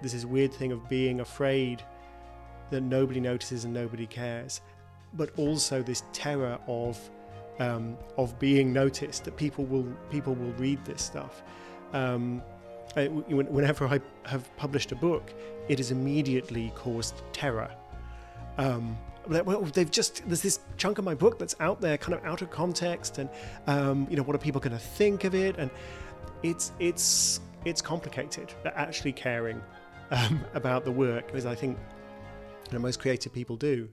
there's this weird thing of being afraid that nobody notices and nobody cares, but also this terror of um, of being noticed that people will people will read this stuff. Um, I, whenever I have published a book, it has immediately caused terror. Um, well, they've just there's this chunk of my book that's out there, kind of out of context, and um, you know what are people going to think of it? And it's it's it's complicated. Actually caring um, about the work, as I think you know, most creative people do.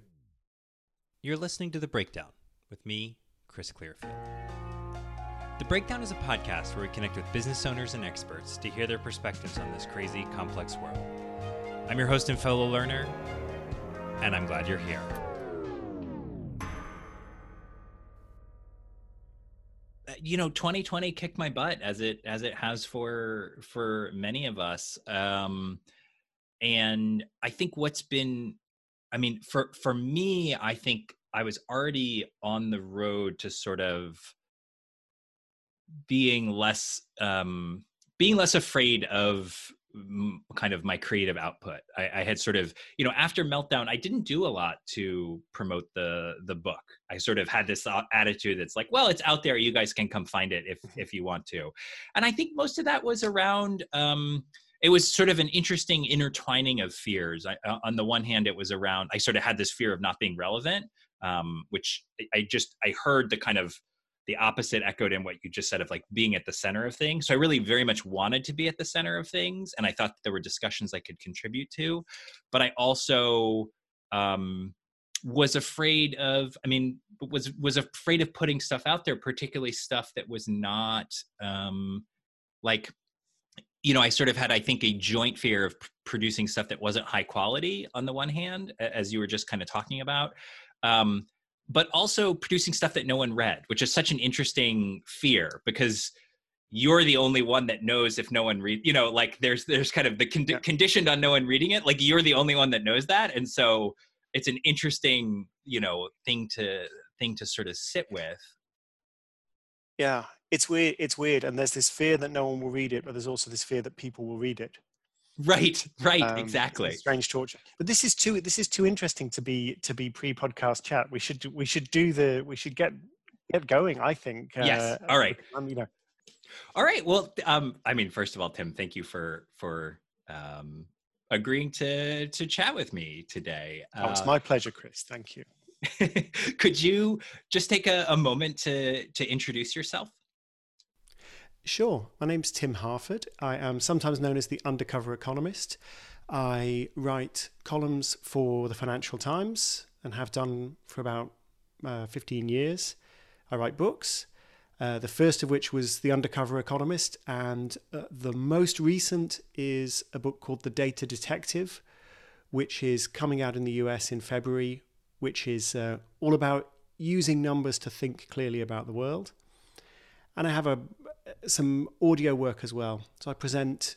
You're listening to the Breakdown with me, Chris Clearfield. The Breakdown is a podcast where we connect with business owners and experts to hear their perspectives on this crazy, complex world. I'm your host and fellow learner, and I'm glad you're here. Uh, you know 2020 kicked my butt as it as it has for for many of us um and i think what's been i mean for for me i think i was already on the road to sort of being less um being less afraid of kind of my creative output. I, I, had sort of, you know, after meltdown, I didn't do a lot to promote the the book. I sort of had this attitude that's like, well, it's out there. You guys can come find it if mm-hmm. if you want to. And I think most of that was around. Um, it was sort of an interesting intertwining of fears. I, uh, on the one hand, it was around. I sort of had this fear of not being relevant, um, which I just I heard the kind of the opposite echoed in what you just said of like being at the center of things. So I really very much wanted to be at the center of things, and I thought there were discussions I could contribute to, but I also um, was afraid of. I mean, was was afraid of putting stuff out there, particularly stuff that was not um, like. You know, I sort of had, I think, a joint fear of p- producing stuff that wasn't high quality on the one hand, as you were just kind of talking about. Um, but also producing stuff that no one read, which is such an interesting fear because you're the only one that knows if no one read you know like there's there's kind of the con- yeah. conditioned on no one reading it like you're the only one that knows that and so it's an interesting you know thing to thing to sort of sit with yeah it's weird it's weird and there's this fear that no one will read it but there's also this fear that people will read it. Right right um, exactly. strange torture. But this is too this is too interesting to be to be pre-podcast chat. We should we should do the we should get get going i think yes uh, all right. Um, you know. All right well um i mean first of all tim thank you for for um agreeing to to chat with me today. Oh, it's uh, my pleasure chris. Thank you. could you just take a, a moment to to introduce yourself Sure. My name's Tim Harford. I am sometimes known as the undercover economist. I write columns for the Financial Times and have done for about uh, 15 years. I write books, uh, the first of which was The Undercover Economist, and uh, the most recent is a book called The Data Detective, which is coming out in the US in February, which is uh, all about using numbers to think clearly about the world. And I have a, some audio work as well. So I present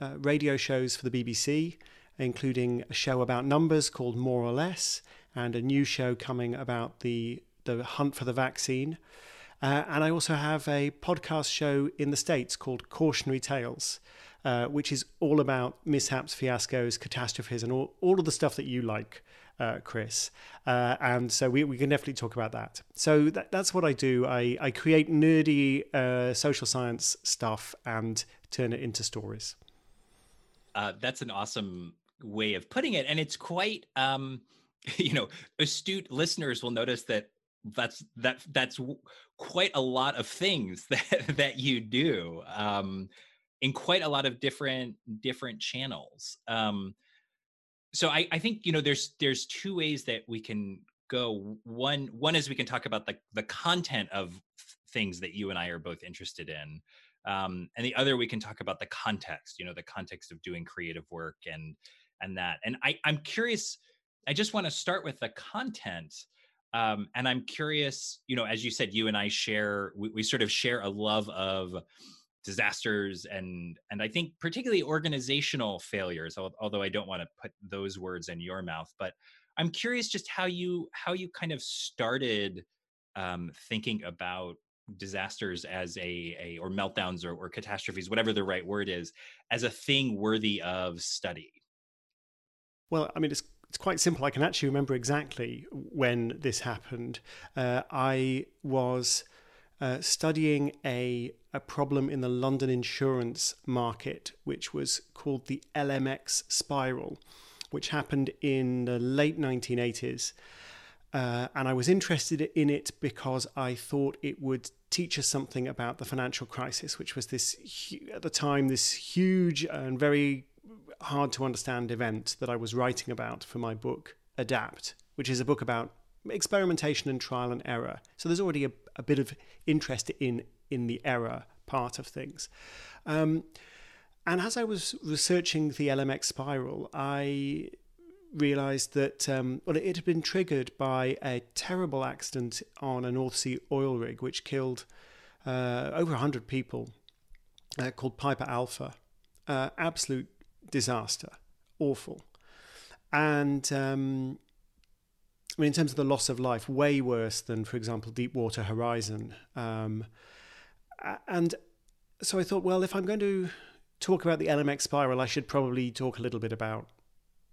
uh, radio shows for the BBC, including a show about numbers called More or Less, and a new show coming about the the hunt for the vaccine. Uh, and I also have a podcast show in the States called Cautionary Tales, uh, which is all about mishaps, fiascos, catastrophes, and all, all of the stuff that you like uh, Chris. Uh, and so we, we can definitely talk about that. So that, that's what I do. I, I create nerdy uh, social science stuff and turn it into stories. Uh, that's an awesome way of putting it. And it's quite, um, you know, astute listeners will notice that that's that that's quite a lot of things that that you do um, in quite a lot of different different channels. Um, so I, I think you know there's there's two ways that we can go one one is we can talk about the the content of things that you and i are both interested in um, and the other we can talk about the context you know the context of doing creative work and and that and i i'm curious i just want to start with the content um, and i'm curious you know as you said you and i share we, we sort of share a love of disasters and and i think particularly organizational failures although i don't want to put those words in your mouth but i'm curious just how you how you kind of started um, thinking about disasters as a, a or meltdowns or, or catastrophes, whatever the right word is, as a thing worthy of study? Well, I mean, it's it's quite simple. I can actually remember exactly when this happened. Uh, I was uh, studying a a problem in the London insurance market, which was called the LMX spiral, which happened in the late 1980s. Uh, and I was interested in it because I thought it would teach us something about the financial crisis, which was this, at the time, this huge and very hard to understand event that I was writing about for my book, Adapt, which is a book about experimentation and trial and error. So there's already a, a bit of interest in in the error part of things. Um, and as I was researching the LMX spiral, I realized that um, well, it had been triggered by a terrible accident on a North Sea oil rig, which killed uh, over 100 people, uh, called Piper Alpha. Uh, absolute disaster, awful. And um, I mean, in terms of the loss of life, way worse than, for example, Deepwater Horizon. Um, and so I thought, well, if I'm going to talk about the LMX spiral, I should probably talk a little bit about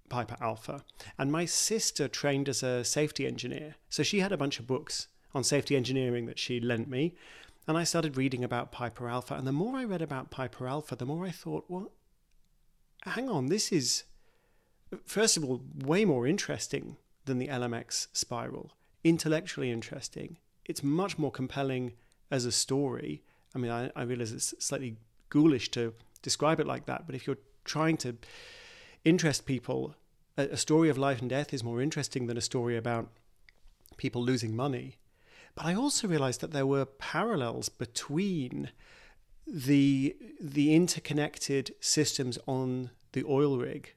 Piper Alpha. And my sister trained as a safety engineer. So she had a bunch of books on safety engineering that she lent me. And I started reading about Piper Alpha. And the more I read about Piper Alpha, the more I thought, well, hang on, this is, first of all, way more interesting than the LMX spiral, intellectually interesting. It's much more compelling as a story. I mean, I, I realize it's slightly ghoulish to describe it like that, but if you're trying to interest people, a, a story of life and death is more interesting than a story about people losing money. But I also realized that there were parallels between the the interconnected systems on the oil rig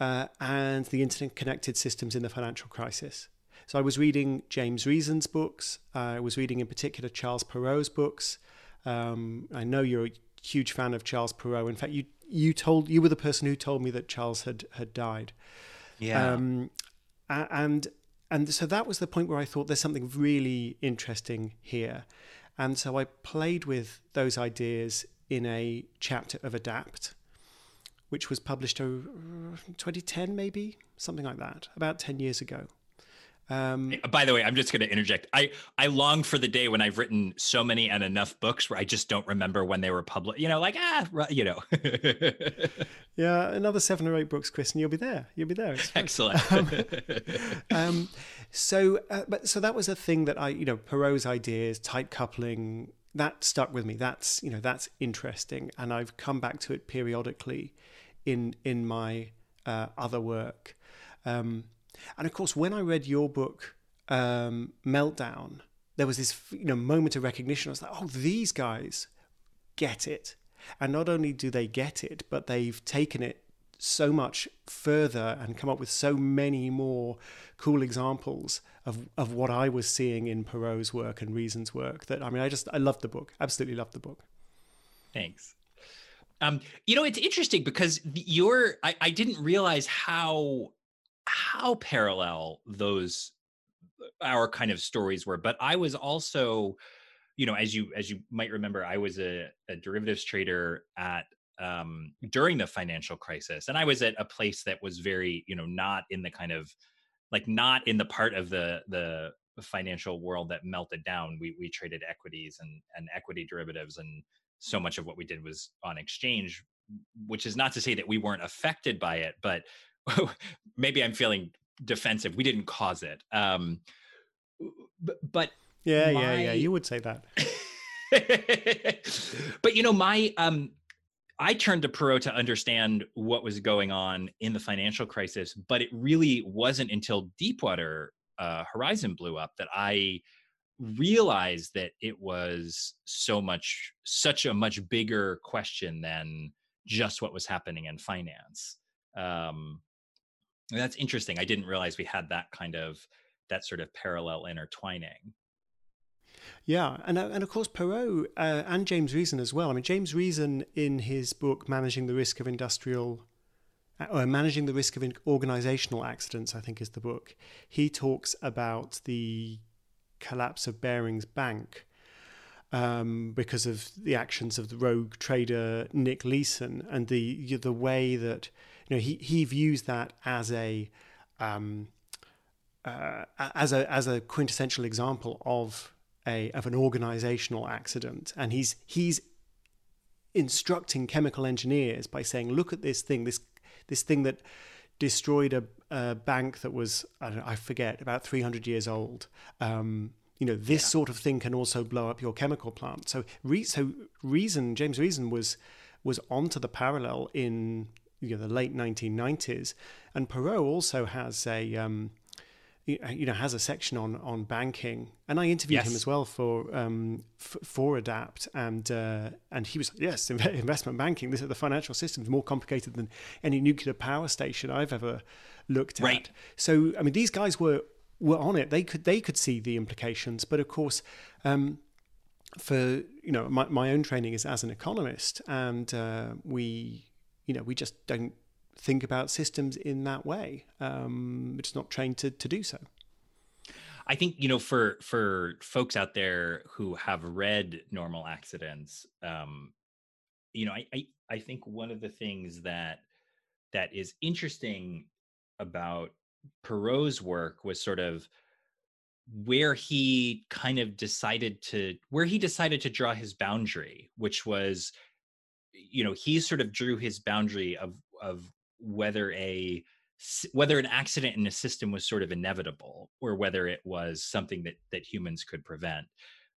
uh, and the interconnected systems in the financial crisis. So I was reading James Reason's books. Uh, I was reading in particular Charles Perrow's books. Um, I know you're a huge fan of Charles Perrow. In fact, you you told you were the person who told me that Charles had had died. Yeah. Um, and and so that was the point where I thought there's something really interesting here. And so I played with those ideas in a chapter of Adapt, which was published in 2010, maybe something like that, about 10 years ago. Um, By the way, I'm just going to interject. I I long for the day when I've written so many and enough books where I just don't remember when they were published. You know, like ah, you know. yeah, another seven or eight books, Chris, and you'll be there. You'll be there. Excellent. um, um, so, uh, but so that was a thing that I, you know, Perrow's ideas, tight coupling, that stuck with me. That's you know that's interesting, and I've come back to it periodically in in my uh, other work. Um, and of course, when I read your book, um, Meltdown, there was this you know moment of recognition. I was like, oh, these guys get it, and not only do they get it, but they've taken it so much further and come up with so many more cool examples of, of what I was seeing in Perrow's work and Reason's work that I mean I just I loved the book absolutely loved the book. Thanks. Um you know it's interesting because your I, I didn't realize how how parallel those uh, our kind of stories were but i was also you know as you as you might remember i was a, a derivatives trader at um, during the financial crisis and i was at a place that was very you know not in the kind of like not in the part of the the financial world that melted down. We we traded equities and and equity derivatives and so much of what we did was on exchange which is not to say that we weren't affected by it but maybe I'm feeling defensive. We didn't cause it. Um, but, but yeah, my... yeah, yeah. You would say that. but you know, my um, I turned to Perrow to understand what was going on in the financial crisis, but it really wasn't until Deepwater uh, Horizon blew up that I realized that it was so much, such a much bigger question than just what was happening in finance. Um, that's interesting. I didn't realize we had that kind of that sort of parallel intertwining. Yeah, and uh, and of course Perrow uh, and James Reason as well. I mean, James Reason in his book "Managing the Risk of Industrial." Uh, or managing the risk of organizational accidents, I think is the book. He talks about the collapse of Barings Bank, um, because of the actions of the rogue trader Nick Leeson and the the way that you know he he views that as a um, uh, as a as a quintessential example of a of an organizational accident, and he's he's instructing chemical engineers by saying, "Look at this thing, this this thing that destroyed a, a bank that was I, know, I, forget about 300 years old." Um, you know, this yeah. sort of thing can also blow up your chemical plant. So, re- so Reason, James Reason was was onto the parallel in you know the late 1990s, and Perrow also has a um, you know has a section on on banking. And i interviewed yes. him as well for um f- for adapt and uh, and he was yes investment banking. This is the financial system is more complicated than any nuclear power station i've ever looked right. at so i mean these guys were were on it. They could they could see the implications. But of course um, for you know my, my own training is as an economist and uh, we you know we just don't think about systems in that way. Um, it's not trained to, to do so. I think you know for for folks out there who have read Normal Accidents, um, you know, I, I I think one of the things that that is interesting about Perrow's work was sort of where he kind of decided to where he decided to draw his boundary, which was, you know, he sort of drew his boundary of of whether a whether an accident in a system was sort of inevitable or whether it was something that that humans could prevent.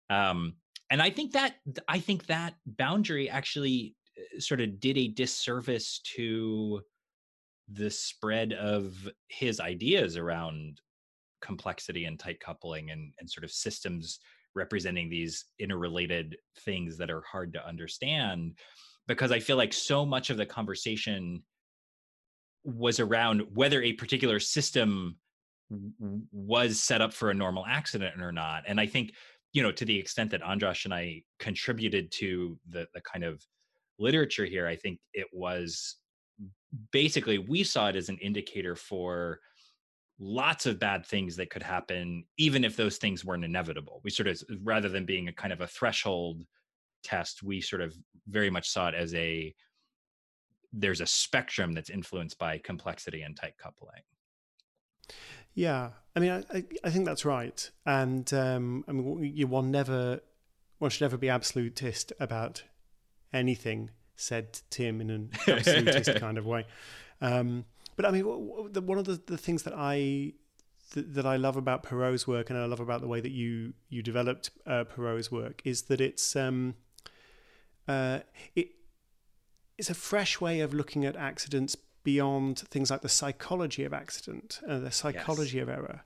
Um, and i think that i think that boundary actually uh, sort of did a disservice to the spread of his ideas around complexity and tight coupling and, and sort of systems representing these interrelated things that are hard to understand because i feel like so much of the conversation was around whether a particular system was set up for a normal accident or not. And I think, you know, to the extent that Andras and I contributed to the the kind of literature here, I think it was basically we saw it as an indicator for lots of bad things that could happen even if those things weren't inevitable we sort of rather than being a kind of a threshold test we sort of very much saw it as a there's a spectrum that's influenced by complexity and tight coupling. Yeah, I mean, I, I think that's right, and um, I mean, you one never, one should never be absolutist about anything said Tim in an absolutist kind of way. Um, but I mean, one of the, the things that I that I love about Perrow's work, and I love about the way that you you developed uh, Perrow's work, is that it's um, uh, it it's a fresh way of looking at accidents beyond things like the psychology of accident, uh, the psychology yes. of error.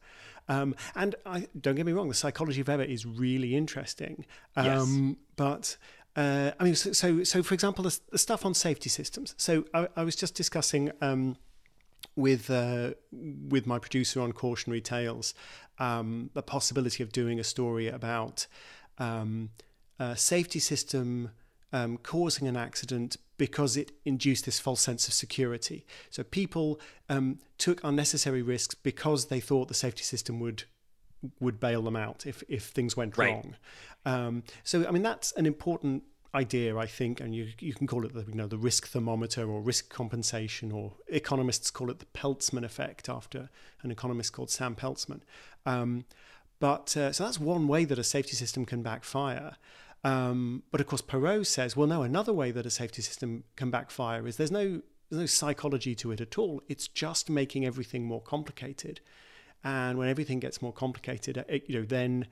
Um, and I, don't get me wrong, the psychology of error is really interesting. Um, yes. But uh, I mean, so, so, so, for example, the, the, stuff on safety systems. So I, I was just discussing um, with uh, with my producer on Cautionary Tales um, the possibility of doing a story about um, a safety system um, causing an accident because it induced this false sense of security. So people um, took unnecessary risks because they thought the safety system would would bail them out if if things went right. wrong. Um, so I mean that's an important idea, I think, and you you can call it the you know the risk thermometer or risk compensation, or economists call it the Peltzman effect after an economist called Sam Peltzman. Um, but uh, so that's one way that a safety system can backfire. Um, but of course, Perrow says, well, no, another way that a safety system can backfire is there's no there's no psychology to it at all. It's just making everything more complicated, and when everything gets more complicated, it, you know, then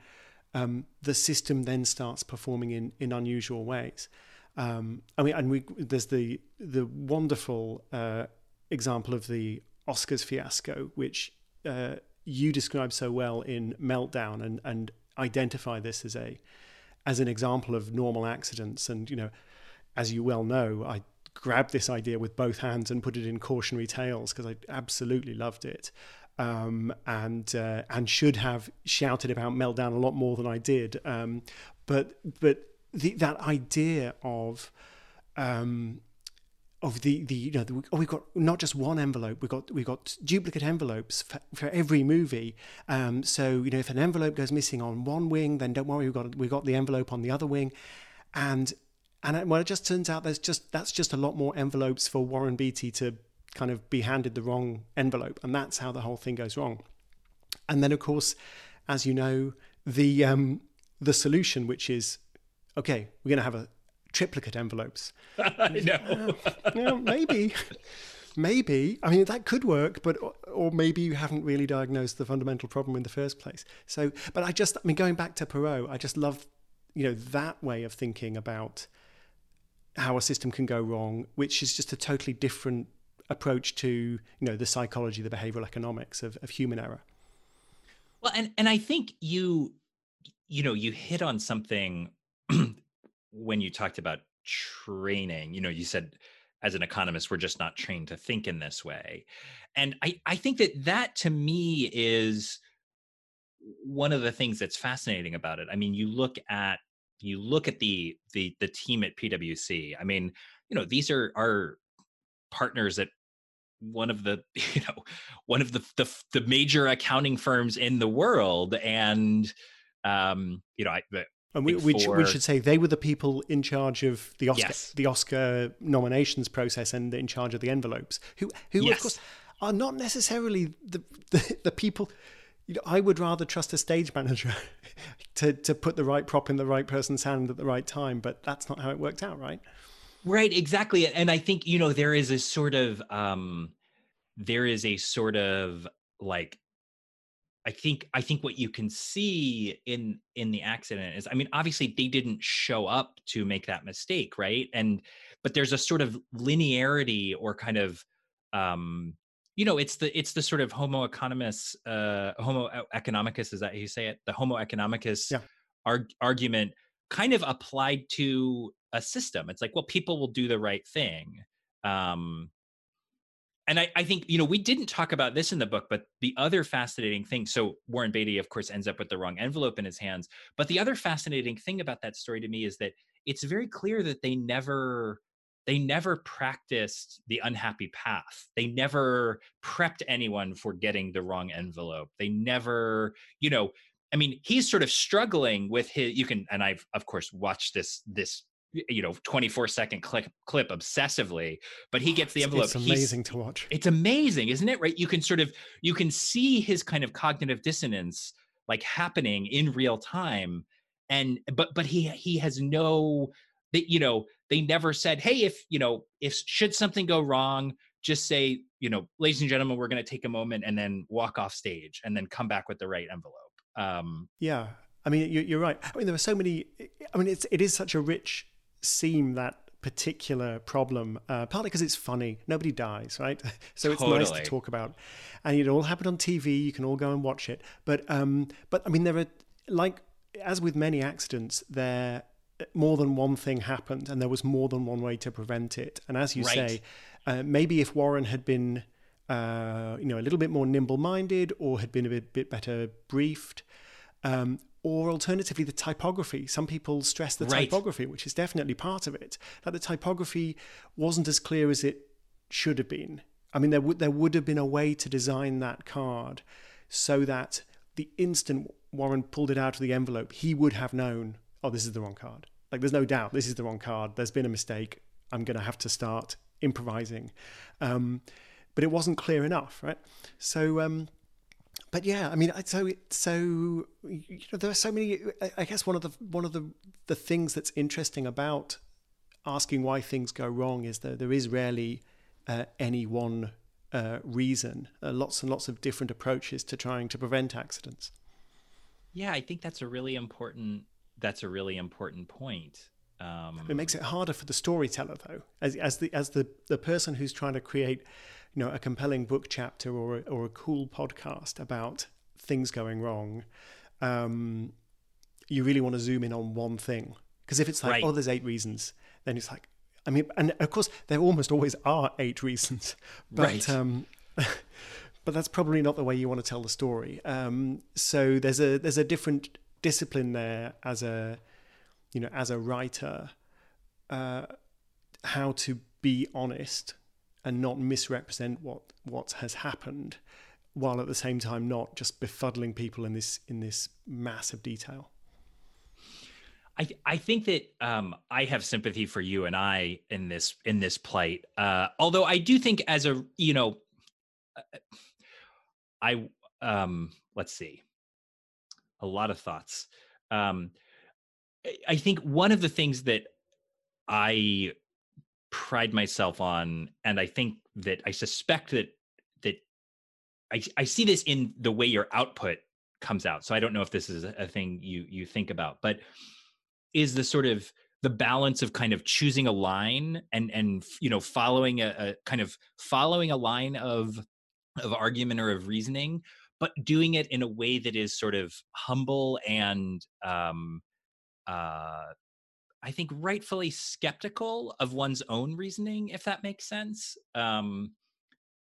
um, the system then starts performing in in unusual ways. Um, I mean, and we there's the the wonderful uh, example of the Oscars fiasco, which uh, you describe so well in Meltdown, and and identify this as a as an example of normal accidents. And, you know, as you well know, I grabbed this idea with both hands and put it in cautionary tales because I absolutely loved it. Um, and uh, and should have shouted about meltdown a lot more than I did. Um, but but the, that idea of um, of the the you know the, oh, we've got not just one envelope we've got we've got duplicate envelopes for, for every movie. Um, so you know if an envelope goes missing on one wing then don't worry we've got we've got the envelope on the other wing. And and well it just turns out there's just that's just a lot more envelopes for Warren Beatty to kind of be handed the wrong envelope. And that's how the whole thing goes wrong. And then of course as you know the um, the solution which is okay we're going to have a triplicate envelopes. I know. yeah, maybe. Maybe. I mean, that could work, but, or maybe you haven't really diagnosed the fundamental problem in the first place. So, but I just, I mean, going back to Perrow, I just love, you know, that way of thinking about how a system can go wrong, which is just a totally different approach to, you know, the psychology, the behavioral economics of, of human error. Well, and, and I think you, you know, you hit on something when you talked about training, you know, you said as an economist, we're just not trained to think in this way. And I, I think that that to me is one of the things that's fascinating about it. I mean, you look at you look at the the the team at PwC. I mean, you know, these are our partners at one of the you know one of the the, the major accounting firms in the world and um you know I, and we, we, we, should say they were the people in charge of the Oscar yes. the Oscar nominations process and in charge of the envelopes, who who yes. of course are not necessarily the the, the people. You know, I would rather trust a stage manager to to put the right prop in the right person's hand at the right time, but that's not how it worked out, right? Right, exactly. And I think you know there is a sort of um, there is a sort of like I think I think what you can see in in the accident is I mean obviously they didn't show up to make that mistake right? And but there's a sort of linearity or kind of um you know it's the it's the sort of homo economist uh homo economicus is that how you say it? The homo economicus yeah. arg- argument kind of applied to a system. It's like well people will do the right thing. Um and I, I, think you know we didn't talk about this in the book but the other fascinating thing so warren beatty of course ends up with the wrong envelope in his hands. But the other fascinating thing about that story to me is that it's very clear that they never they never practiced the unhappy path. They never prepped anyone for getting the wrong envelope. They never you know i mean he's sort of struggling with his you can and i've of course watched this this you know 24 second clip clip obsessively but he gets the envelope it's amazing He's, to watch it's amazing isn't it right you can sort of you can see his kind of cognitive dissonance like happening in real time and but but he he has no that you know they never said hey if you know if should something go wrong just say you know ladies and gentlemen we're going to take a moment and then walk off stage and then come back with the right envelope um yeah I mean, you're right. I mean, there are so many. I mean, it's it is such a rich seam that particular problem, uh, partly because it's funny. Nobody dies, right? So it's totally. nice to talk about, and it all happened on TV. You can all go and watch it. But um, but I mean, there are like as with many accidents, there more than one thing happened, and there was more than one way to prevent it. And as you right. say, uh, maybe if Warren had been uh, you know a little bit more nimble-minded or had been a bit, bit better briefed. Um, or alternatively the typography. Some people stress the right. typography, which is definitely part of it. That the typography wasn't as clear as it should have been. I mean, there would there would have been a way to design that card so that the instant Warren pulled it out of the envelope, he would have known, oh, this is the wrong card. Like, there's no doubt this is the wrong card. There's been a mistake. I'm going to have to start improvising. Um, but it wasn't clear enough, right? So, um, but yeah, I mean, so so you know, there are so many. I guess one of the one of the the things that's interesting about asking why things go wrong is that there is rarely uh, any one uh, reason. Uh, lots and lots of different approaches to trying to prevent accidents. Yeah, I think that's a really important. That's a really important point. Um, it makes it harder for the storyteller, though, as as the as the the person who's trying to create you know a compelling book chapter or a, or a cool podcast about things going wrong, um, you really want to zoom in on one thing. Because if it's like, right. oh, there's eight reasons, then it's like, I mean, and of course there almost always are eight reasons, but right. um, but that's probably not the way you want to tell the story. Um, so there's a there's a different discipline there as a you know as a writer, uh, how to be honest and not misrepresent what what has happened while at the same time not just befuddling people in this in this massive detail I, I think that um, I have sympathy for you and I in this in this plight. Uh, although I do think as a you know, uh, I um, let's see, a lot of thoughts. Um, I think one of the things that I pride myself on, and I think that I suspect that that I, I see this in the way your output comes out. So I don't know if this is a thing you you think about, but is the sort of the balance of kind of choosing a line and and you know following a, a kind of following a line of of argument or of reasoning but doing it in a way that is sort of humble and um uh I think rightfully skeptical of one's own reasoning, if that makes sense. Um,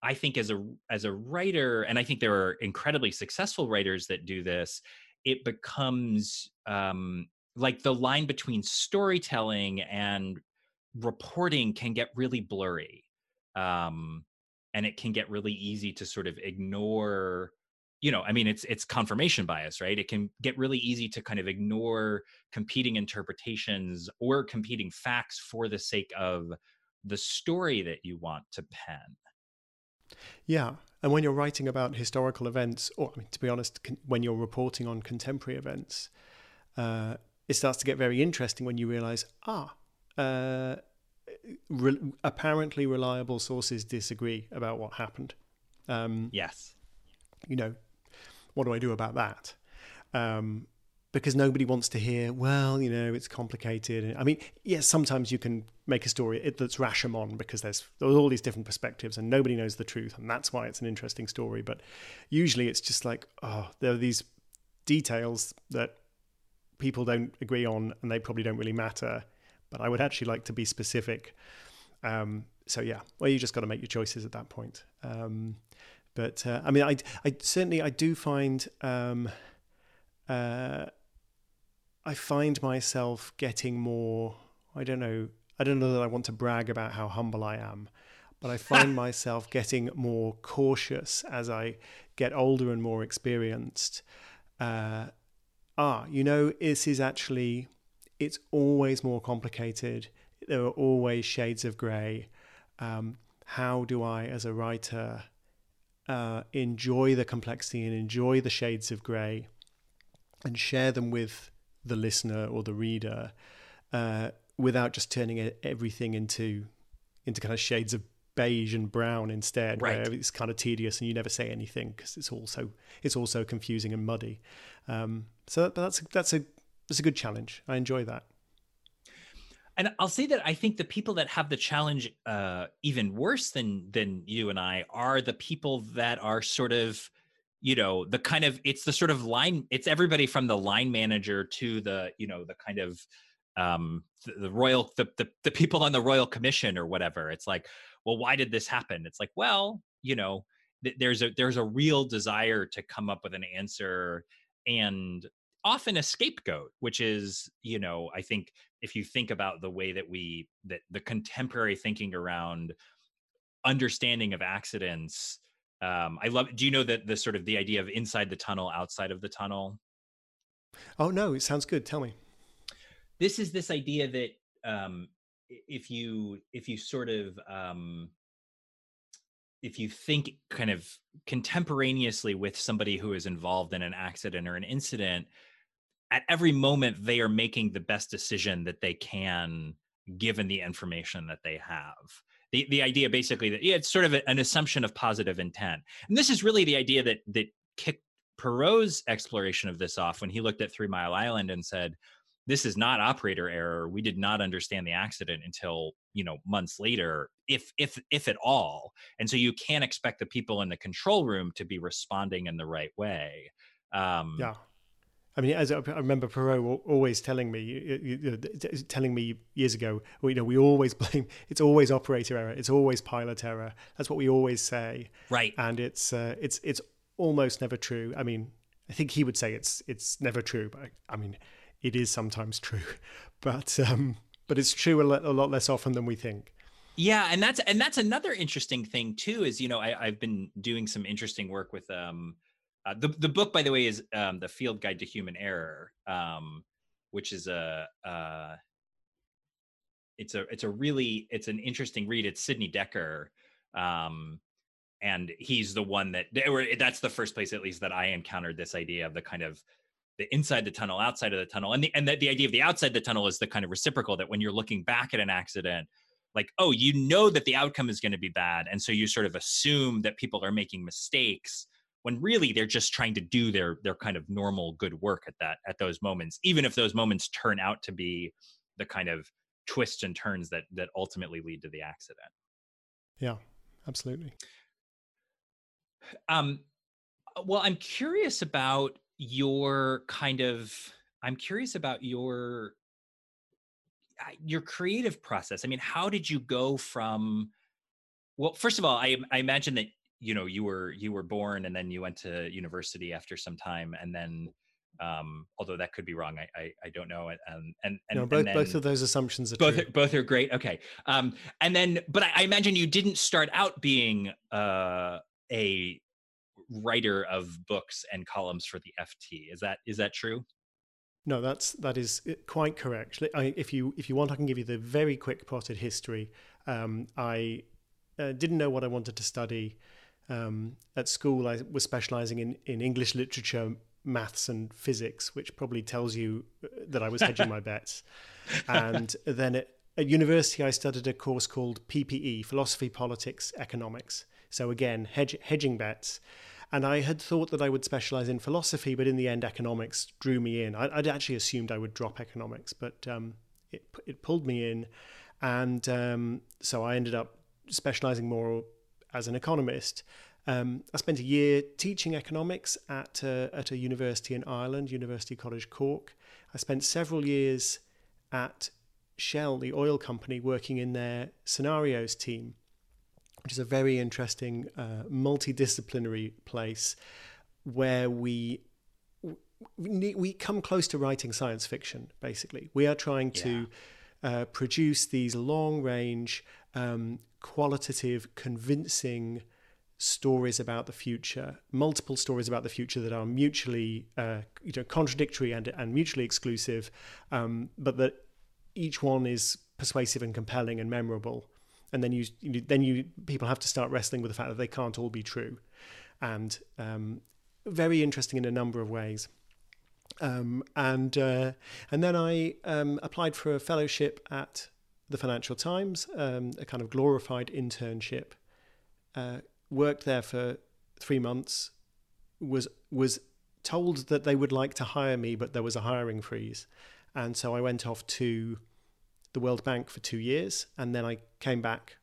I think as a as a writer, and I think there are incredibly successful writers that do this. It becomes um, like the line between storytelling and reporting can get really blurry, um, and it can get really easy to sort of ignore you know i mean it's it's confirmation bias right? It can get really easy to kind of ignore competing interpretations or competing facts for the sake of the story that you want to pen. Yeah and when you're writing about historical events or I mean, to be honest when you're reporting on contemporary events uh, it starts to get very interesting when you realize ah uh, re- apparently reliable sources disagree about what happened. Um, yes. you know what do I do about that? Um, because nobody wants to hear, well, you know, it's complicated. I mean, yes, sometimes you can make a story that's Rashomon because there's, there's all these different perspectives and nobody knows the truth, and that's why it's an interesting story. But usually it's just like, oh, there are these details that people don't agree on and they probably don't really matter. But I would actually like to be specific. Um, so yeah, well, you just got to make your choices at that point. Um, but uh, I mean, I, I certainly I do find um, uh, I find myself getting more. I don't know. I don't know that I want to brag about how humble I am, but I find myself getting more cautious as I get older and more experienced. Uh, ah, you know, this is actually. It's always more complicated. There are always shades of grey. Um, how do I, as a writer, uh, enjoy the complexity and enjoy the shades of grey and share them with the listener or the reader uh, without just turning everything into into kind of shades of beige and brown instead right. where it's kind of tedious and you never say anything because it's also it's also confusing and muddy. Um, so that, that's that's a that's a good challenge. I enjoy that and I'll say that I think the people that have the challenge uh, even worse than than you and I are the people that are sort of, you know, the kind of it's the sort of line. It's everybody from the line manager to the you know the kind of um, the, the royal the, the the people on the royal commission or whatever. It's like, well, why did this happen? It's like, well, you know, th- there's a there's a real desire to come up with an answer and often a scapegoat which is you know i think if you think about the way that we that the contemporary thinking around understanding of accidents um i love do you know that the sort of the idea of inside the tunnel outside of the tunnel? Oh no it sounds good tell me. This is this idea that um if you if you sort of um if you think kind of contemporaneously with somebody who is involved in an accident or an incident at every moment they are making the best decision that they can given the information that they have. The, the idea basically that yeah, it's sort of a, an assumption of positive intent. And this is really the idea that that kicked perrow's exploration of this off when he looked at three mile island and said this is not operator error. We did not understand the accident until you know months later if if if at all. And so you can't expect the people in the control room to be responding in the right way. Um yeah I mean, as I remember Perrow always telling me, you telling me years ago, you know, we always blame. It's always operator error. It's always pilot error. That's what we always say. Right. And it's uh, it's it's almost never true. I mean, I think he would say it's it's never true, but I mean, it is sometimes true. But um, but it's true a lot, a lot less often than we think. Yeah, and that's and that's another interesting thing too. Is you know I, I've been doing some interesting work with um uh, the the book by the way is um the Field Guide to Human Error, um, which is a uh, it's a it's a really it's an interesting read. It's Sidney Dekker, um, and he's the one that or that's the first place at least that I encountered this idea of the kind of the inside the tunnel, outside of the tunnel, and the and the, the idea of the outside the tunnel is the kind of reciprocal that when you're looking back at an accident like oh you know that the outcome is going to be bad and so you sort of assume that people are making mistakes when really they're just trying to do their their kind of normal good work at that at those moments even if those moments turn out to be the kind of twists and turns that that ultimately lead to the accident. Yeah absolutely. Um well i'm curious about your kind of i'm curious about your your creative process. I mean how did you go from well first of all i, I imagine that you know you were you were born and then you went to university after some time and then um, although that could be wrong, I I, I don't know. Um, and and no, both and then, both of those assumptions are both true. both are great. Okay, um, and then but I, I imagine you didn't start out being uh, a writer of books and columns for the FT. Is that is that true? No, that's that is uh, quite correct. I, if you if you want, I can give you the very quick potted history. Um, I uh, didn't know what I wanted to study. Um, at school, I was specialising in in English literature, maths, and physics, which probably tells you uh, that I was hedging my bets. And then at, at university, I studied a course called PPE, Philosophy, Politics, Economics. So again, hedge, hedging bets. And I had thought that I would specialize in philosophy, but in the end, economics drew me in. I, would actually assumed I would drop economics, but um, it, it pulled me in. And um, so I ended up specializing more as an economist. Um, I spent a year teaching economics at a, at a university in Ireland, University College Cork. I spent several years at Shell, the oil company, working in their scenarios team which is a very interesting uh, multidisciplinary place where we we come close to writing science fiction. Basically, we are trying yeah. to uh, produce these long range, um, qualitative, convincing stories about the future, multiple stories about the future that are mutually uh, you know contradictory and and mutually exclusive, um, but that each one is persuasive and compelling and memorable and then you, you, then you people have to start wrestling with the fact that they can't all be true, and um, very interesting in a number of ways. Um, and uh, and then I um, applied for a fellowship at the Financial Times, um, a kind of glorified internship. Uh, worked there for three months. Was was told that they would like to hire me, but there was a hiring freeze, and so I went off to the World Bank for two years, and then I came back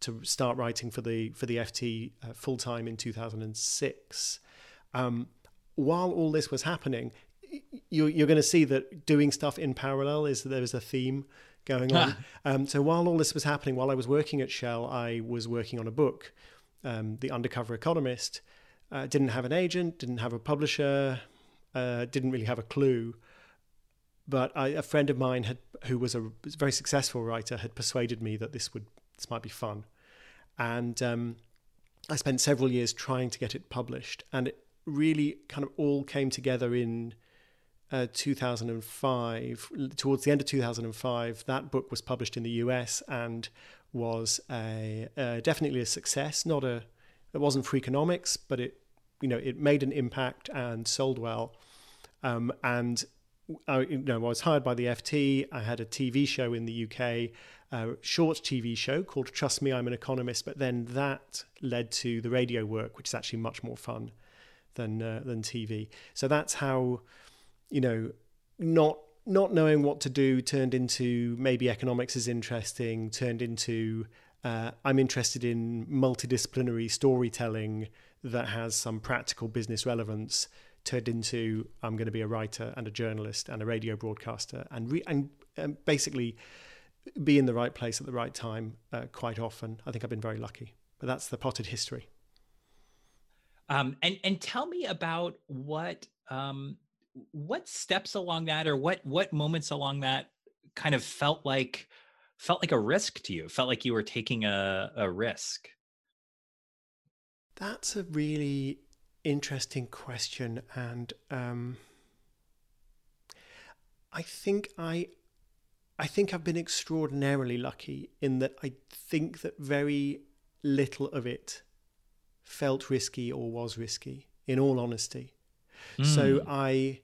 to start writing for the for the FT uh, full time in 2006. Um, while all this was happening, you're, you're going to see that doing stuff in parallel is there is a theme going on. um, so while all this was happening, while I was working at Shell, I was working on a book, um, The Undercover Economist. Uh, didn't have an agent, didn't have a publisher, uh, didn't really have a clue. But I, a friend of mine had, who was a very successful writer, had persuaded me that this would this might be fun, and um, I spent several years trying to get it published, and it really kind of all came together in uh, 2005. Towards the end of 2005, that book was published in the US and was a, uh, definitely a success. Not a, it wasn't for economics, but it, you know, it made an impact and sold well. Um, and I, you know, I was hired by the FT. I had a TV show in the UK, a short TV show called Trust Me, I'm an Economist. But then that led to the radio work, which is actually much more fun than uh, than TV. So that's how, you know, not not knowing what to do turned into maybe economics is interesting. Turned into uh, I'm interested in multidisciplinary storytelling that has some practical business relevance turned into I'm going to be a writer and a journalist and a radio broadcaster and re- and, and basically be in the right place at the right time uh, quite often. I think I've been very lucky, but that's the potted history. Um, and and tell me about what um, what steps along that, or what what moments along that kind of felt like felt like a risk to you? Felt like you were taking a, a risk? That's a really interesting question, and um, I think I, I think I've been extraordinarily lucky in that I think that very little of it felt risky or was risky. In all honesty, mm. so I,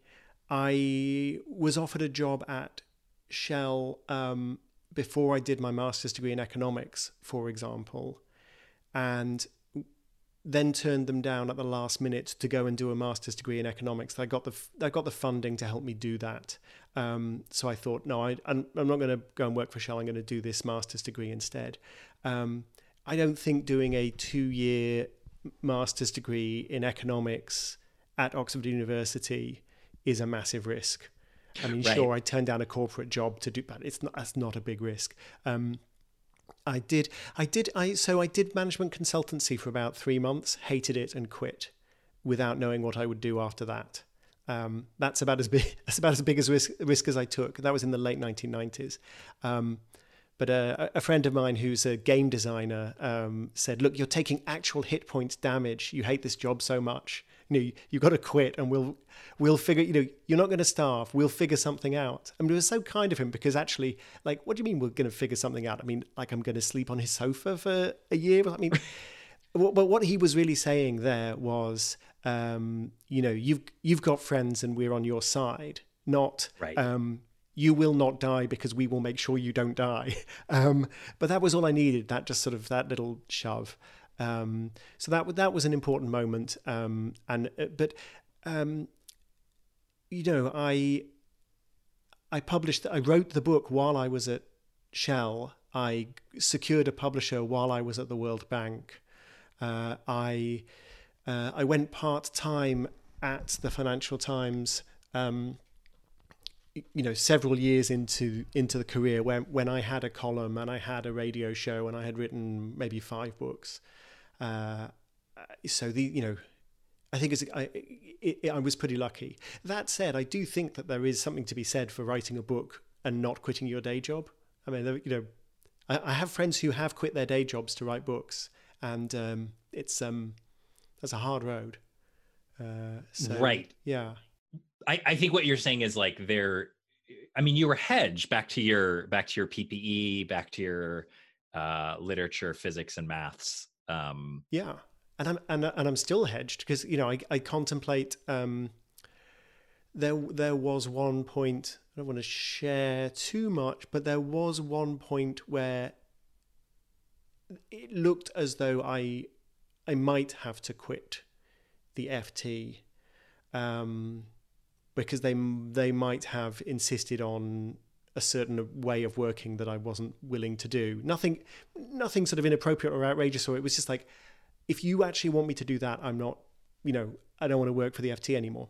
I was offered a job at Shell um, before I did my master's degree in economics, for example, and then turned them down at the last minute to go and do a master's degree in economics. I got the I got the funding to help me do that. Um, so I thought, no, I, am not going to go and work for Shell. I'm going to do this master's degree instead. Um, I don't think doing a two-year master's degree in economics at Oxford University is a massive risk. I mean, right. sure, I turned down a corporate job to do, but it's not. That's not a big risk. Um, I did. I did. I so I did management consultancy for about three months. Hated it and quit, without knowing what I would do after that. Um, that's about as big. That's about as big as risk, risk as I took. That was in the late 1990s. Um, but uh, a friend of mine who's a game designer um, said, "Look, you're taking actual hit points damage. You hate this job so much you know, you've got to quit and we'll, we'll figure, you know, you're not going to starve. We'll figure something out. I mean, it was so kind of him because actually, like, what do you mean we're going to figure something out? I mean, like, I'm going to sleep on his sofa for a year. I mean, but what he was really saying there was, um, you know, you've, you've got friends and we're on your side, not, right. um, you will not die because we will make sure you don't die. Um, but that was all I needed. That just sort of that little shove. Um, so that that was an important moment. Um, and uh, but um, you know, I I published, I wrote the book while I was at Shell. I secured a publisher while I was at the World Bank. Uh, I uh, I went part time at the Financial Times. Um, you know, several years into into the career when when I had a column and I had a radio show and I had written maybe five books. Uh, so the you know, I think it's, I, it, I was pretty lucky. That said, I do think that there is something to be said for writing a book and not quitting your day job. I mean, you know, I, I have friends who have quit their day jobs to write books, and um, it's um, that's a hard road. Uh, so, right. Yeah. I, I think what you're saying is like there. I mean, you were hedged back to your back to your PPE, back to your uh, literature, physics, and maths um, yeah, and I'm and, and I'm still hedged because you know I, I contemplate. Um, there there was one point I don't want to share too much, but there was one point where it looked as though I I might have to quit the FT um, because they they might have insisted on a certain way of working that I wasn't willing to do. Nothing, nothing sort of inappropriate or outrageous. Or it was just like, if you actually want me to do that, I'm not. You know, I don't want to work for the FT anymore.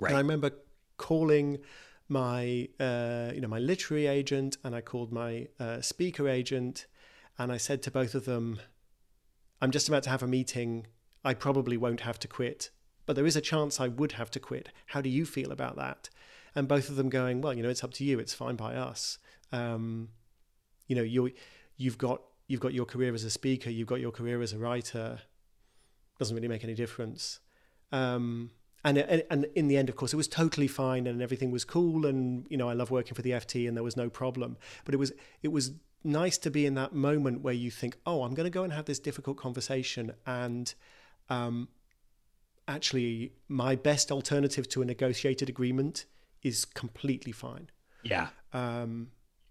Right. And I remember calling my, uh, you know, my literary agent, and I called my uh, speaker agent, and I said to both of them, "I'm just about to have a meeting. I probably won't have to quit." But there is a chance I would have to quit. How do you feel about that? And both of them going, well, you know, it's up to you. It's fine by us. Um, you know, you you've got you've got your career as a speaker, you've got your career as a writer. Doesn't really make any difference. Um, and, and and in the end, of course, it was totally fine, and everything was cool, and you know, I love working for the FT, and there was no problem. But it was it was nice to be in that moment where you think, oh, I'm going to go and have this difficult conversation, and um, actually, my best alternative to a negotiated agreement is completely fine. Yeah. Um,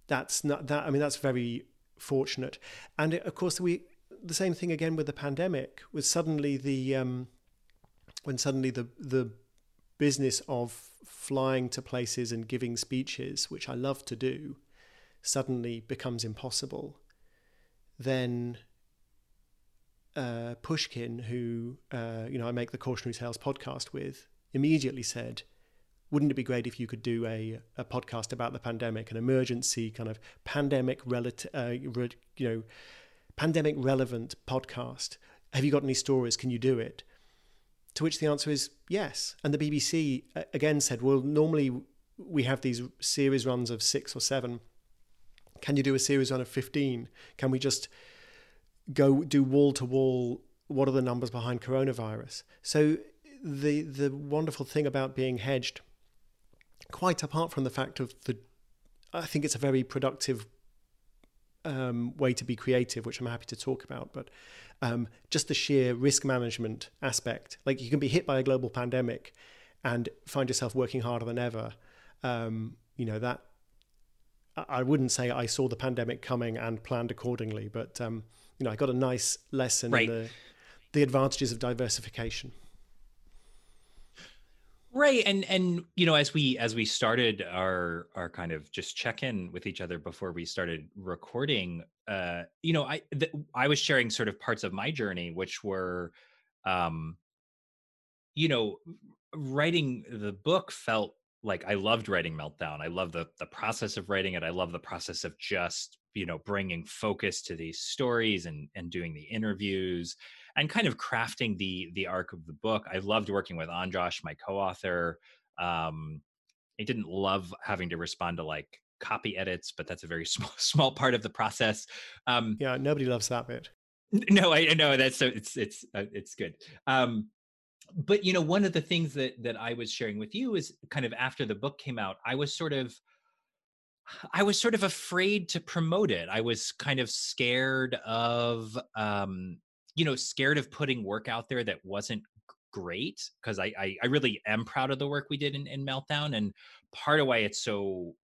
that's not that. I mean, that's very fortunate. And of course, we the same thing again with the pandemic was suddenly the um, when suddenly the the business of flying to places and giving speeches, which I love to do, suddenly becomes impossible. Then uh, Pushkin, who uh, you know I make the Cautionary Tales podcast with, immediately said, wouldn't it be great if you could do a, a podcast about the pandemic, an emergency kind of pandemic relative, uh, you know, pandemic relevant podcast? Have you got any stories? Can you do it? To which the answer is yes. And the BBC again said, well, normally we have these series runs of six or seven. can you do a series run of 15? Can we just go do wall to wall? What are the numbers behind coronavirus? So the the wonderful thing about being hedged, quite apart from the fact of the, I think it's a very productive um, way to be creative, which I'm happy to talk about. But um, just the sheer risk management aspect, like you can be hit by a global pandemic, and find yourself working harder than ever. Um, you know that I wouldn't say I saw the pandemic coming and planned accordingly, but um, you know I got a nice lesson right. in the the advantages of diversification. Right, and and you know as we as we started our our kind of just check in with each other before we started recording, uh, you know I th- I was sharing sort of parts of my journey, which were, um, you know, writing the book felt like I loved writing Meltdown. I love the the process of writing it. I love the process of just you know bringing focus to these stories and and doing the interviews and kind of crafting the the arc of the book. I loved working with András, my co-author. Um, I didn't love having to respond to like copy edits, but that's a very small small part of the process. Um, yeah, nobody loves that bit. No, I know that's so it's it's uh, it's good. Um, but you know one of the things that that i was sharing with you is kind of after the book came out i was sort of i was sort of afraid to promote it i was kind of scared of um you know scared of putting work out there that wasn't great because I, I, I really am proud of the work we did in, in meltdown and part of why it's so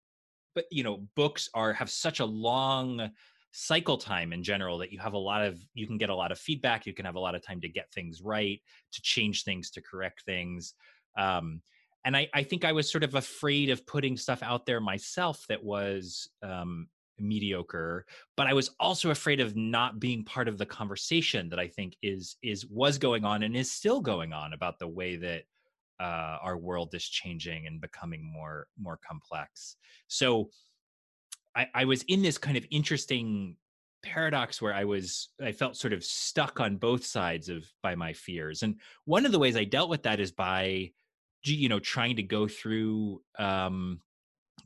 but you know books are have such a long cycle time in general that you have a lot of you can get a lot of feedback you can have a lot of time to get things right to change things to correct things um, and I, I think i was sort of afraid of putting stuff out there myself that was um, mediocre but i was also afraid of not being part of the conversation that i think is is was going on and is still going on about the way that uh, our world is changing and becoming more more complex so I, I was in this kind of interesting paradox where I was I felt sort of stuck on both sides of by my fears. And one of the ways I dealt with that is by you know trying to go through um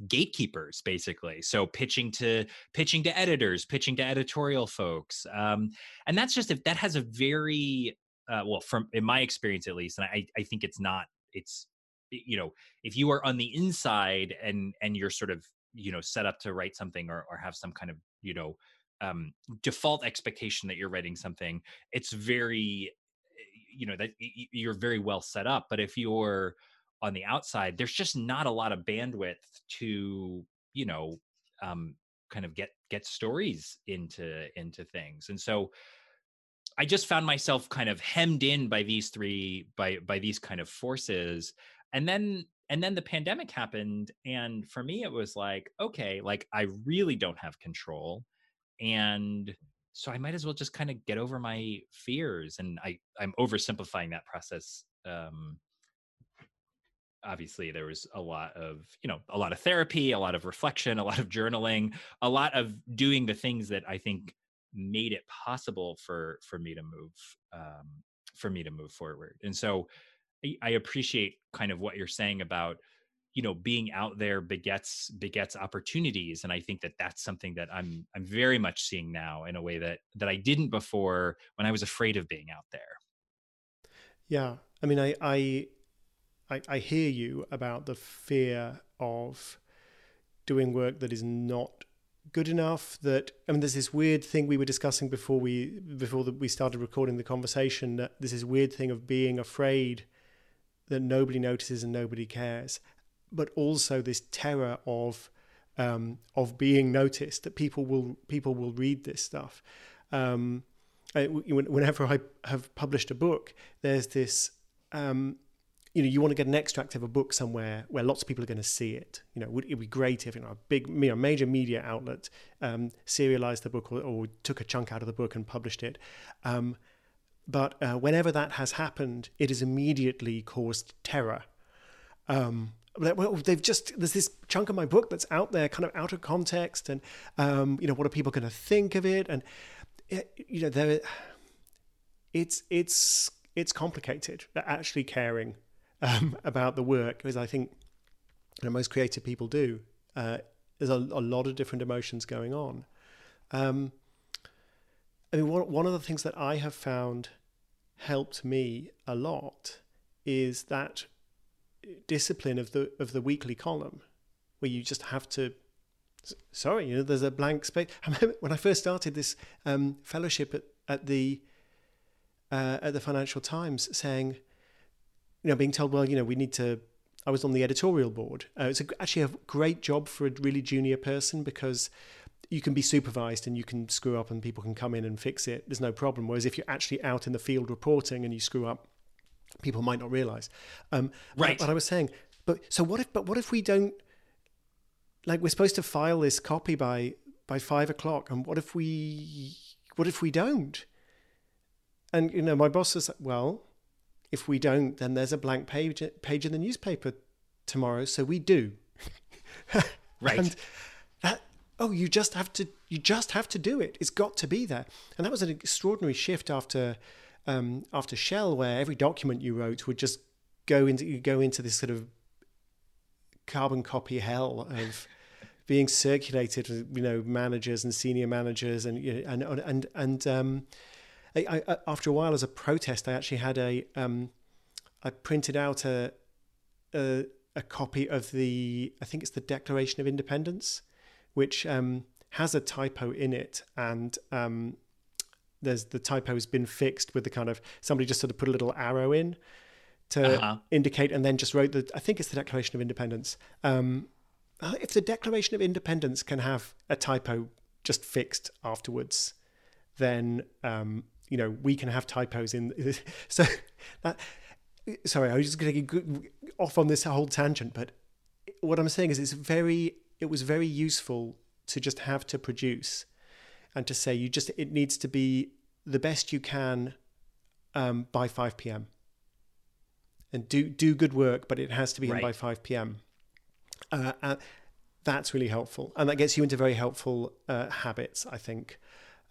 gatekeepers basically. So pitching to pitching to editors pitching to editorial folks um and that's just if that has a very uh, well from in my experience at least and i i think it's not it's you know if you are on the inside and and you're sort of you know set up to write something or, or have some kind of you know um, default expectation that you're writing something it's very eh, you know that you're very well set up. But if you're on the outside there's just not a lot of bandwidth to you know um, kind of get get stories into into things. And so i just found myself kind of hemmed in by these three by by these kind of forces. And then and then the pandemic happened and for me it was like okay like i really don't have control and so i might as well just kind of get over my fears and i i'm oversimplifying that process um obviously there was a lot of you know a lot of therapy a lot of reflection a lot of journaling a lot of doing the things that i think made it possible for for me to move um for me to move forward. And so I appreciate kind of what you're saying about you know being out there begets begets opportunities. And i think that that's something that i'm i'm very much seeing now in a way that that i didn't before when i was afraid of being out there. Yeah. I mean i i i, I hear you about the fear of doing work that is not good enough that I mean there's this weird thing we were discussing before we before the, we started recording the conversation that this weird thing of being afraid that nobody notices and nobody cares, but also this terror of um, of being noticed that people will people will read this stuff. Um, I, whenever I have published a book, there's this. Um, you know, you want to get an extract of a book somewhere where lots of people are going to see it. You know, it would be great if you know a big, you know, major media outlet um, serialized the book or, or, took a chunk out of the book and published it. Um, but uh, whenever that has happened, it has immediately caused terror. Um, well, they've just there's this chunk of my book that's out there, kind of out of context, and um, you know what are people going to think of it? And it, you know, there, it's it's it's complicated. Actually, caring um, about the work, as I think you know, most creative people do. Uh, there's a, a lot of different emotions going on. Um, I mean, one one of the things that I have found helped me a lot is that discipline of the of the weekly column, where you just have to. Sorry, you know, there's a blank space. I remember when I first started this um, fellowship at at the uh, at the Financial Times, saying, you know, being told, well, you know, we need to. I was on the editorial board. Uh, it's a, actually a great job for a really junior person because you can be supervised and you can screw up and people can come in and fix it. There's no problem. Whereas if you're actually out in the field reporting and you screw up, people might not realize. Um, right. But I was saying, but so what if? But what if we don't? Like we're supposed to file this copy by by five o'clock, and what if we? What if we don't? And you know, my boss says, well, if we don't, then there's a blank page page in the newspaper tomorrow, so we do. right. And that oh, you just have to you just have to do it. It's got to be there. And that was an extraordinary shift after um, after Shell, where every document you wrote would just go into you go into this sort of carbon copy hell of being circulated you know managers and senior managers and you know, and and and um, I, I, after a while as a protest I actually had a um, I printed out a, a a copy of the I think it's the Declaration of Independence which um, has a typo in it and um, there's the typo has been fixed with the kind of somebody just sort of put a little arrow in to uh-huh. indicate and then just wrote the I think it's the Declaration of Independence. Um, uh, if the Declaration of Independence can have a typo just fixed afterwards, then um, you know we can have typos in. So that sorry, I was just going to get off on this whole tangent, but what I'm saying is it's very it was very useful to just have to produce and to say you just it needs to be the best you can um, by 5 p.m. and do do good work, but it has to be right. in by 5 p.m. Uh, uh, that's really helpful, and that gets you into very helpful uh, habits, I think.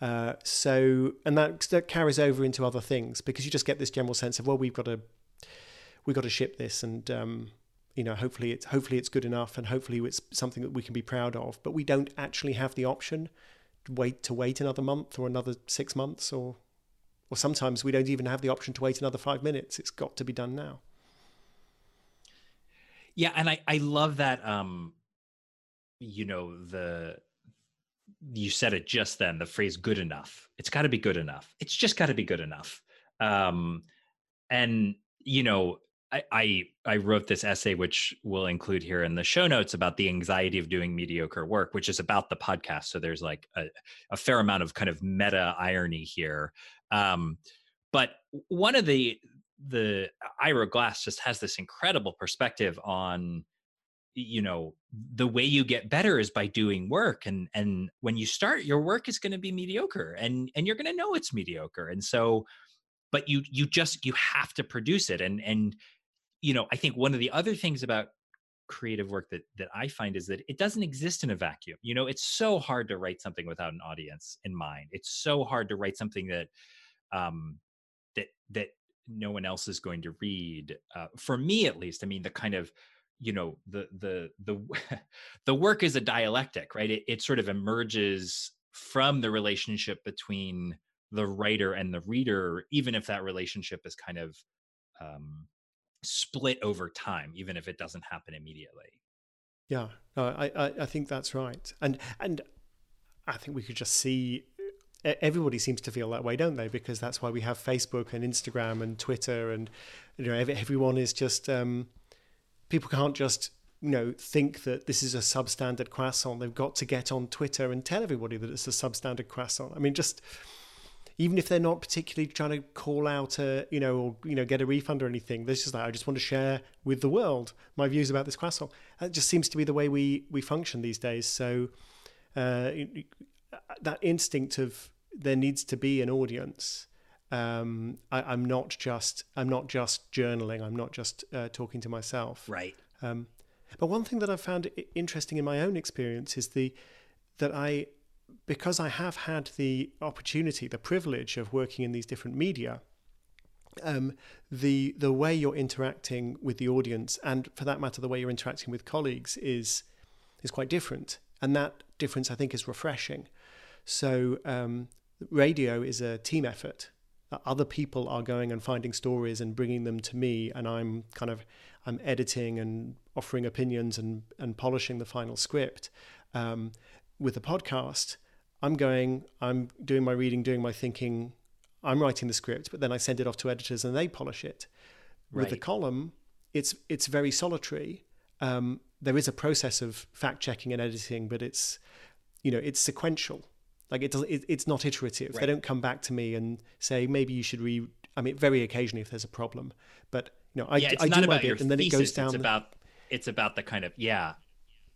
Uh, so, and that that carries over into other things because you just get this general sense of well, we've got to we've got to ship this, and um, you know, hopefully it's hopefully it's good enough, and hopefully it's something that we can be proud of. But we don't actually have the option to wait to wait another month or another six months, or or sometimes we don't even have the option to wait another five minutes. It's got to be done now. Yeah, and I I love that. Um, you know the you said it just then the phrase good enough it's got to be good enough it's just got to be good enough um and you know I, I, I wrote this essay, which we'll include here in the show notes, about the anxiety of doing mediocre work, which is about the podcast. So there's like a, a fair amount of kind of meta irony here. Um, but one of the the Ira Glass just has this incredible perspective on you know the way you get better is by doing work and and when you start your work is going to be mediocre and and you're going to know it's mediocre and so but you you just you have to produce it and and you know, I think one of the other things about creative work that that I find is that it doesn't exist in a vacuum. You know, it's so hard to write something without an audience in mind. It's so hard to write something that um that that no one else is going to read. Uh, for me at least, I mean the kind of you know the the the the work is a dialectic, right? It it sort of emerges from the relationship between the writer and the reader, even if that relationship is kind of um, split over time, even if it doesn't happen immediately. Yeah, no, I, I, I think that's right, and and I think we could just see everybody seems to feel that way, don't they? Because that's why we have Facebook and Instagram and Twitter, and you know everyone is just um, people can't just you know think that this is a substandard croissant. They've got to get on Twitter and tell everybody that it's a substandard croissant. I mean, just even if they're not particularly trying to call out a you know or you know get a refund or anything this is like i just want to share with the world my views about this croissant that just seems to be the way we we function these days so uh, that instinct of there needs to be an audience um, I, am not just I'm not just journaling. I'm not just uh, talking to myself. Right. Um, but one thing that I've found interesting in my own experience is the that I because I have had the opportunity, the privilege of working in these different media, um, the the way you're interacting with the audience, and for that matter, the way you're interacting with colleagues, is is quite different. and that difference I think is refreshing. So um, radio is a team effort. Other people are going and finding stories and bringing them to me, and I'm kind of I'm editing and offering opinions and and polishing the final script. Um, with the podcast, I'm going, I'm doing my reading, doing my thinking, I'm writing the script, but then I send it off to editors and they polish it. Right. With the column, it's it's very solitary. Um, there is a process of fact checking and editing, but it's you know it's sequential. Like it does, it, it's not iterative. Right. They don't come back to me and say maybe you should re. I mean, very occasionally if there's a problem, but you know, I, yeah, I do my bit, and then thesis, it goes down. It's about it's about the kind of yeah,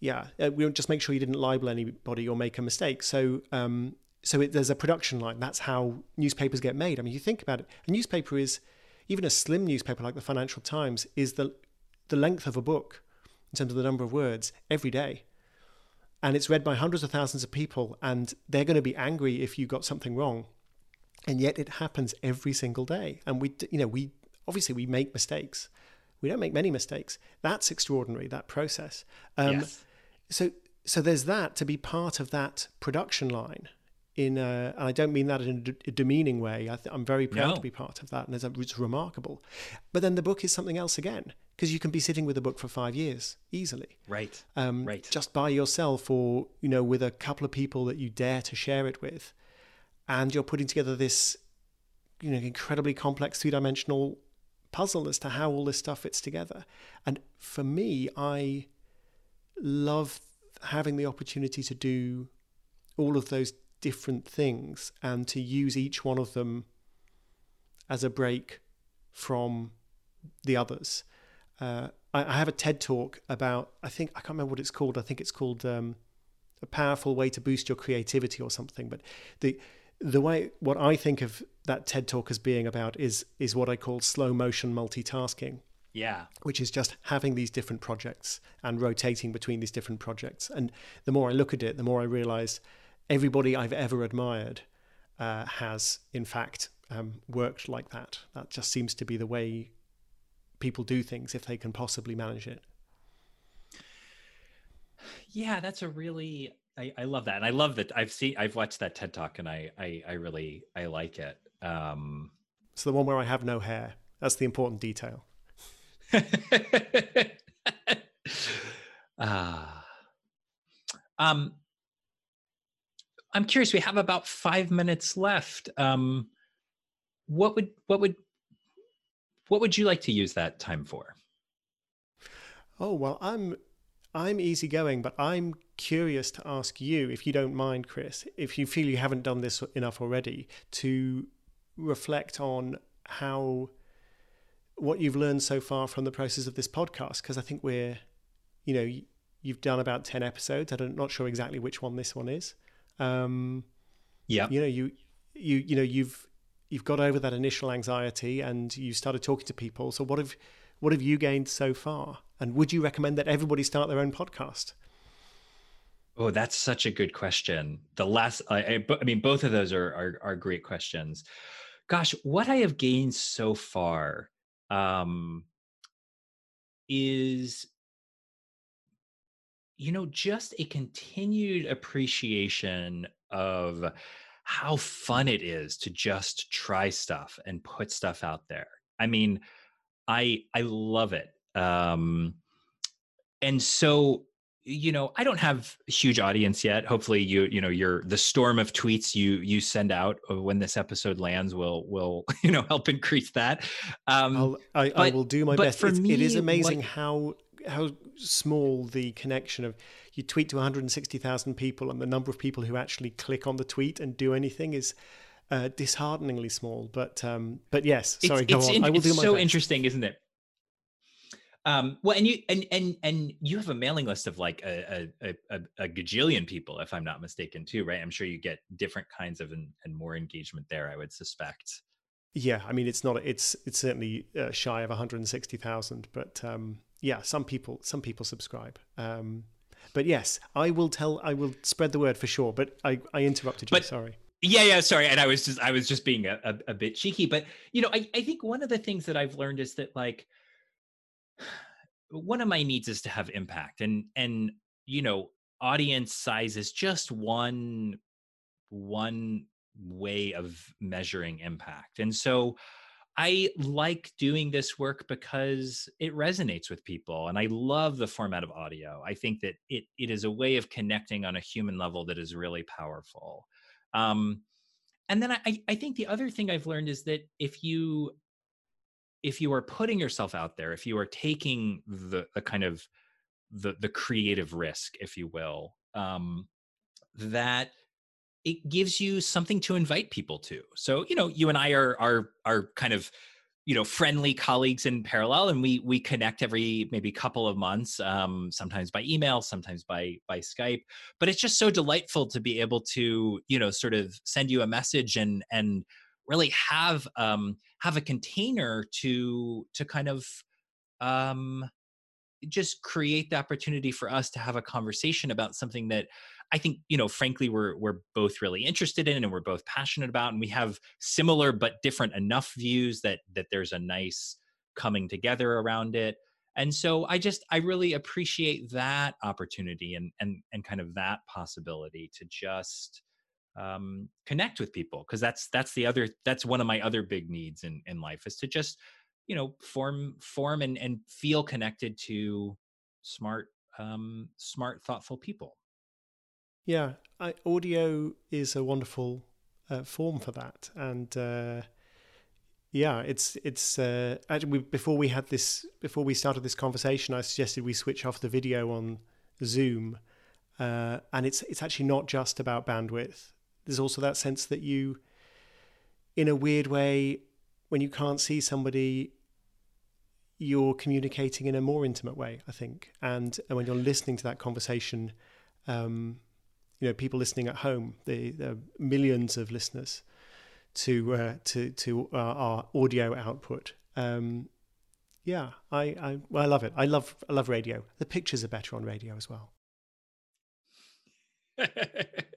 yeah. Uh, we just make sure you didn't libel anybody or make a mistake. So um, so it, there's a production line. That's how newspapers get made. I mean, you think about it. A newspaper is even a slim newspaper like the Financial Times is the the length of a book in terms of the number of words every day. And it's read by hundreds of thousands of people, and they're going to be angry if you got something wrong. And yet it happens every single day. And we, you know, we obviously we make mistakes. We don't make many mistakes. That's extraordinary. That process. Um, yes. So, so there's that to be part of that production line in a, and I don't mean that in a demeaning way. I am very proud no. to be part of that, and it's, it's remarkable. But then the book is something else again, because you can be sitting with a book for five years easily, right? Um, right. Just by yourself, or you know, with a couple of people that you dare to share it with, and you're putting together this, you know, incredibly complex three-dimensional puzzle as to how all this stuff fits together. And for me, I love having the opportunity to do all of those different things and to use each one of them as a break from the others. Uh, I, I, have a TED talk about, I think, I can't remember what it's called. I think it's called um, A Powerful Way to Boost Your Creativity or something. But the, the way, what I think of that TED talk as being about is, is what I call slow motion multitasking. Yeah. Which is just having these different projects and rotating between these different projects. And the more I look at it, the more I realize everybody I've ever admired uh, has, in fact, um, worked like that. That just seems to be the way people do things if they can possibly manage it. Yeah, that's a really I, I love that, and I love that I've seen I've watched that TED talk, and I I, I really I like it. Um, so the one where I have no hair. That's the important detail. Ah. uh, um I'm curious. We have about five minutes left. Um, what would what would what would you like to use that time for? Oh well, I'm I'm easygoing, but I'm curious to ask you, if you don't mind, Chris, if you feel you haven't done this enough already, to reflect on how what you've learned so far from the process of this podcast. Because I think we're, you know, you've done about ten episodes. I'm not sure exactly which one this one is. Um, yeah. You know, you you you know you've you've got over that initial anxiety and you started talking to people. So what have what have you gained so far? And would you recommend that everybody start their own podcast? Oh, that's such a good question. The last, I, I, I mean, both of those are, are, are great questions. Gosh, what I have gained so far um, is you know, just a continued appreciation of how fun it is to just try stuff and put stuff out there. I mean, I I love it. Um and so you know i don't have a huge audience yet hopefully you you know you're the storm of tweets you you send out when this episode lands will will you know help increase that um I'll, I, but, I will do my best it's, me, it is amazing what, how how small the connection of you tweet to 160,000 people and the number of people who actually click on the tweet and do anything is uh, dishearteningly small. But um, but yes, sorry, it's, go it's on. In, I will it's do my so best. interesting, isn't it? Um, well, and you and and and you have a mailing list of like a, a a, a gajillion people, if I'm not mistaken, too, right? I'm sure you get different kinds of and, and more engagement there. I would suspect. Yeah, I mean, it's not. It's it's certainly uh, shy of 160,000, but um, yeah, some people some people subscribe. Um, but yes, I will tell. I will spread the word for sure. But I, I interrupted you. But, sorry. Yeah, yeah, sorry. And I was just I was just being a, a, a bit cheeky. But you know, I, I think one of the things that I've learned is that like one of my needs is to have impact. And and you know, audience size is just one one way of measuring impact. And so I like doing this work because it resonates with people and I love the format of audio. I think that it it is a way of connecting on a human level that is really powerful. Um, and then I, I think the other thing I've learned is that if you if you are putting yourself out there, if you are taking the, the kind of the the creative risk, if you will, um, that it gives you something to invite people to. So, you know, you and I are are are kind of you know friendly colleagues in parallel and we we connect every maybe couple of months um, sometimes by email sometimes by by skype but it's just so delightful to be able to you know sort of send you a message and and really have um have a container to to kind of um just create the opportunity for us to have a conversation about something that I think, you know, frankly, we're we're both really interested in and we're both passionate about, and we have similar but different enough views that that there's a nice coming together around it. And so I just I really appreciate that opportunity and and and kind of that possibility to just um, connect with people because that's that's the other that's one of my other big needs in in life is to just you know form form and and feel connected to smart um smart thoughtful people. Yeah I, audio is a wonderful uh, form for that and uh yeah it's it's uh actually we, before we had this before we started this conversation i suggested we switch off the video on zoom uh and it's it's actually not just about bandwidth there's also that sense that you in a weird way when you can't see somebody, you're communicating in a more intimate way, I think. And, and when you're listening to that conversation, um, you know, people listening at home, the, the millions of listeners to uh, to to our audio output. Um, yeah, I I, well, I love it. I love I love radio. The pictures are better on radio as well.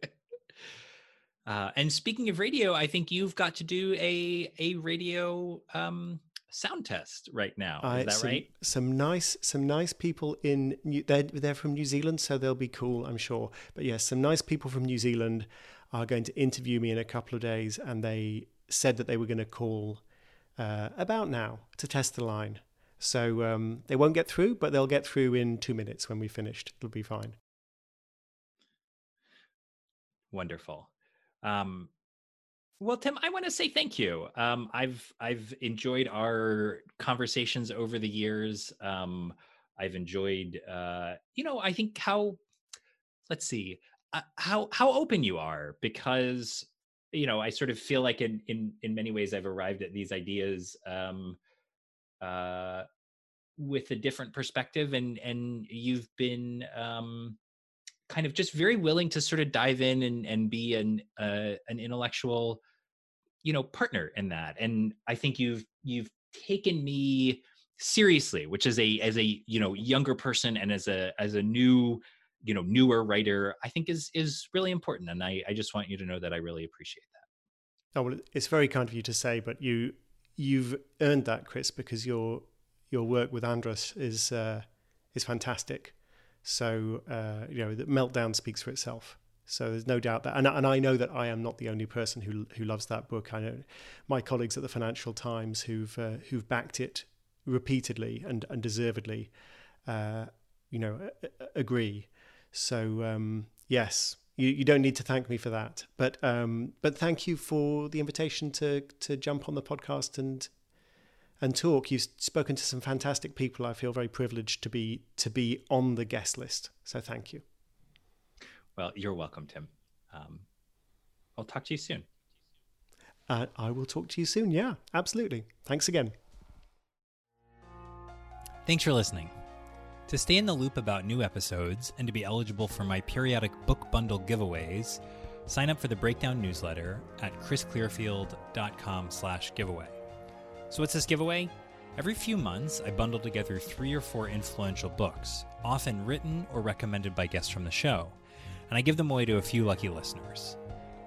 Uh, and speaking of radio, I think you've got to do a a radio um, sound test right now. Is that some, right? Some nice some nice people in New, they're they're from New Zealand, so they'll be cool, I'm sure. But yes, some nice people from New Zealand are going to interview me in a couple of days, and they said that they were going to call uh, about now to test the line. So um, they won't get through, but they'll get through in two minutes when we finished. It'll be fine. Wonderful. Um, well, Tim, I want to say thank you. Um, I've I've enjoyed our conversations over the years. Um, I've enjoyed, uh, you know, I think how, let's see, uh, how how open you are because you know I sort of feel like in in in many ways I've arrived at these ideas um, uh, with a different perspective, and and you've been um, kind of just very willing to sort of dive in and and be an uh, an intellectual you know partner in that. And i think you've you've taken me seriously which is a as a you know younger person and as a as a new you know newer writer i think is is really important. And i i just want you to know that i really appreciate that. Oh well it's very kind of you to say but you you've earned that chris because your your work with András is uh is fantastic so uh, you know, the meltdown speaks for itself. So there's no doubt that, and, and I know that I am not the only person who who loves that book. I know my colleagues at the Financial Times who've uh, who've backed it repeatedly and and deservedly, uh, you know, agree. So um, yes, you, you don't need to thank me for that, but um, but thank you for the invitation to to jump on the podcast and and talk. You've spoken to some fantastic people. I feel very privileged to be to be on the guest list. So thank you. Well, you're welcome, Tim. Um, I'll talk to you soon. Uh, I will talk to you soon. Yeah, absolutely. Thanks again. Thanks for listening. To stay in the loop about new episodes and to be eligible for my periodic book bundle giveaways, sign up for the Breakdown newsletter at chrisclearfield.com/giveaway. So, what's this giveaway? Every few months, I bundle together three or four influential books, often written or recommended by guests from the show, and I give them away to a few lucky listeners.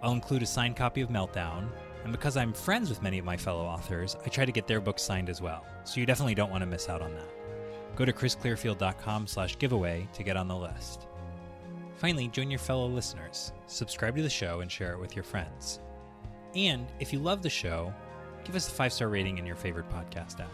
I'll include a signed copy of Meltdown, and because I'm friends with many of my fellow authors, I try to get their books signed as well, so you definitely don't want to miss out on that. Go to chrisclearfield.com slash giveaway to get on the list. Finally, join your fellow listeners, subscribe to the show, and share it with your friends. And if you love the show, give us a five star rating in your favorite podcast app.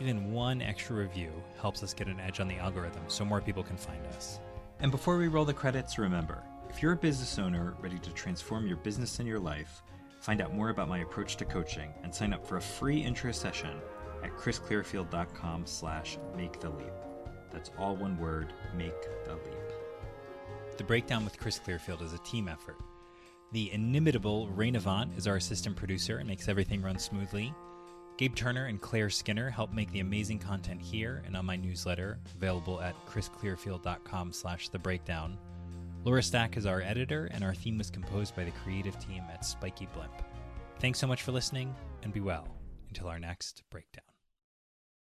Even one extra review helps us get an edge on the algorithm so more people can find us. And before we roll the credits, remember if you're a business owner ready to transform your business and your life, find out more about my approach to coaching and sign up for a free intro session at chrisclearfield.com slash make the leap. That's all one word, make the leap. The Breakdown with Chris Clearfield is a team effort. The inimitable Rain Avant is our assistant producer and makes everything run smoothly. Gabe Turner and Claire Skinner help make the amazing content here and on my newsletter, available at chrisclearfield.com slash the breakdown. Laura Stack is our editor, and our theme was composed by the creative team at Spiky Blimp. Thanks so much for listening, and be well until our next breakdown.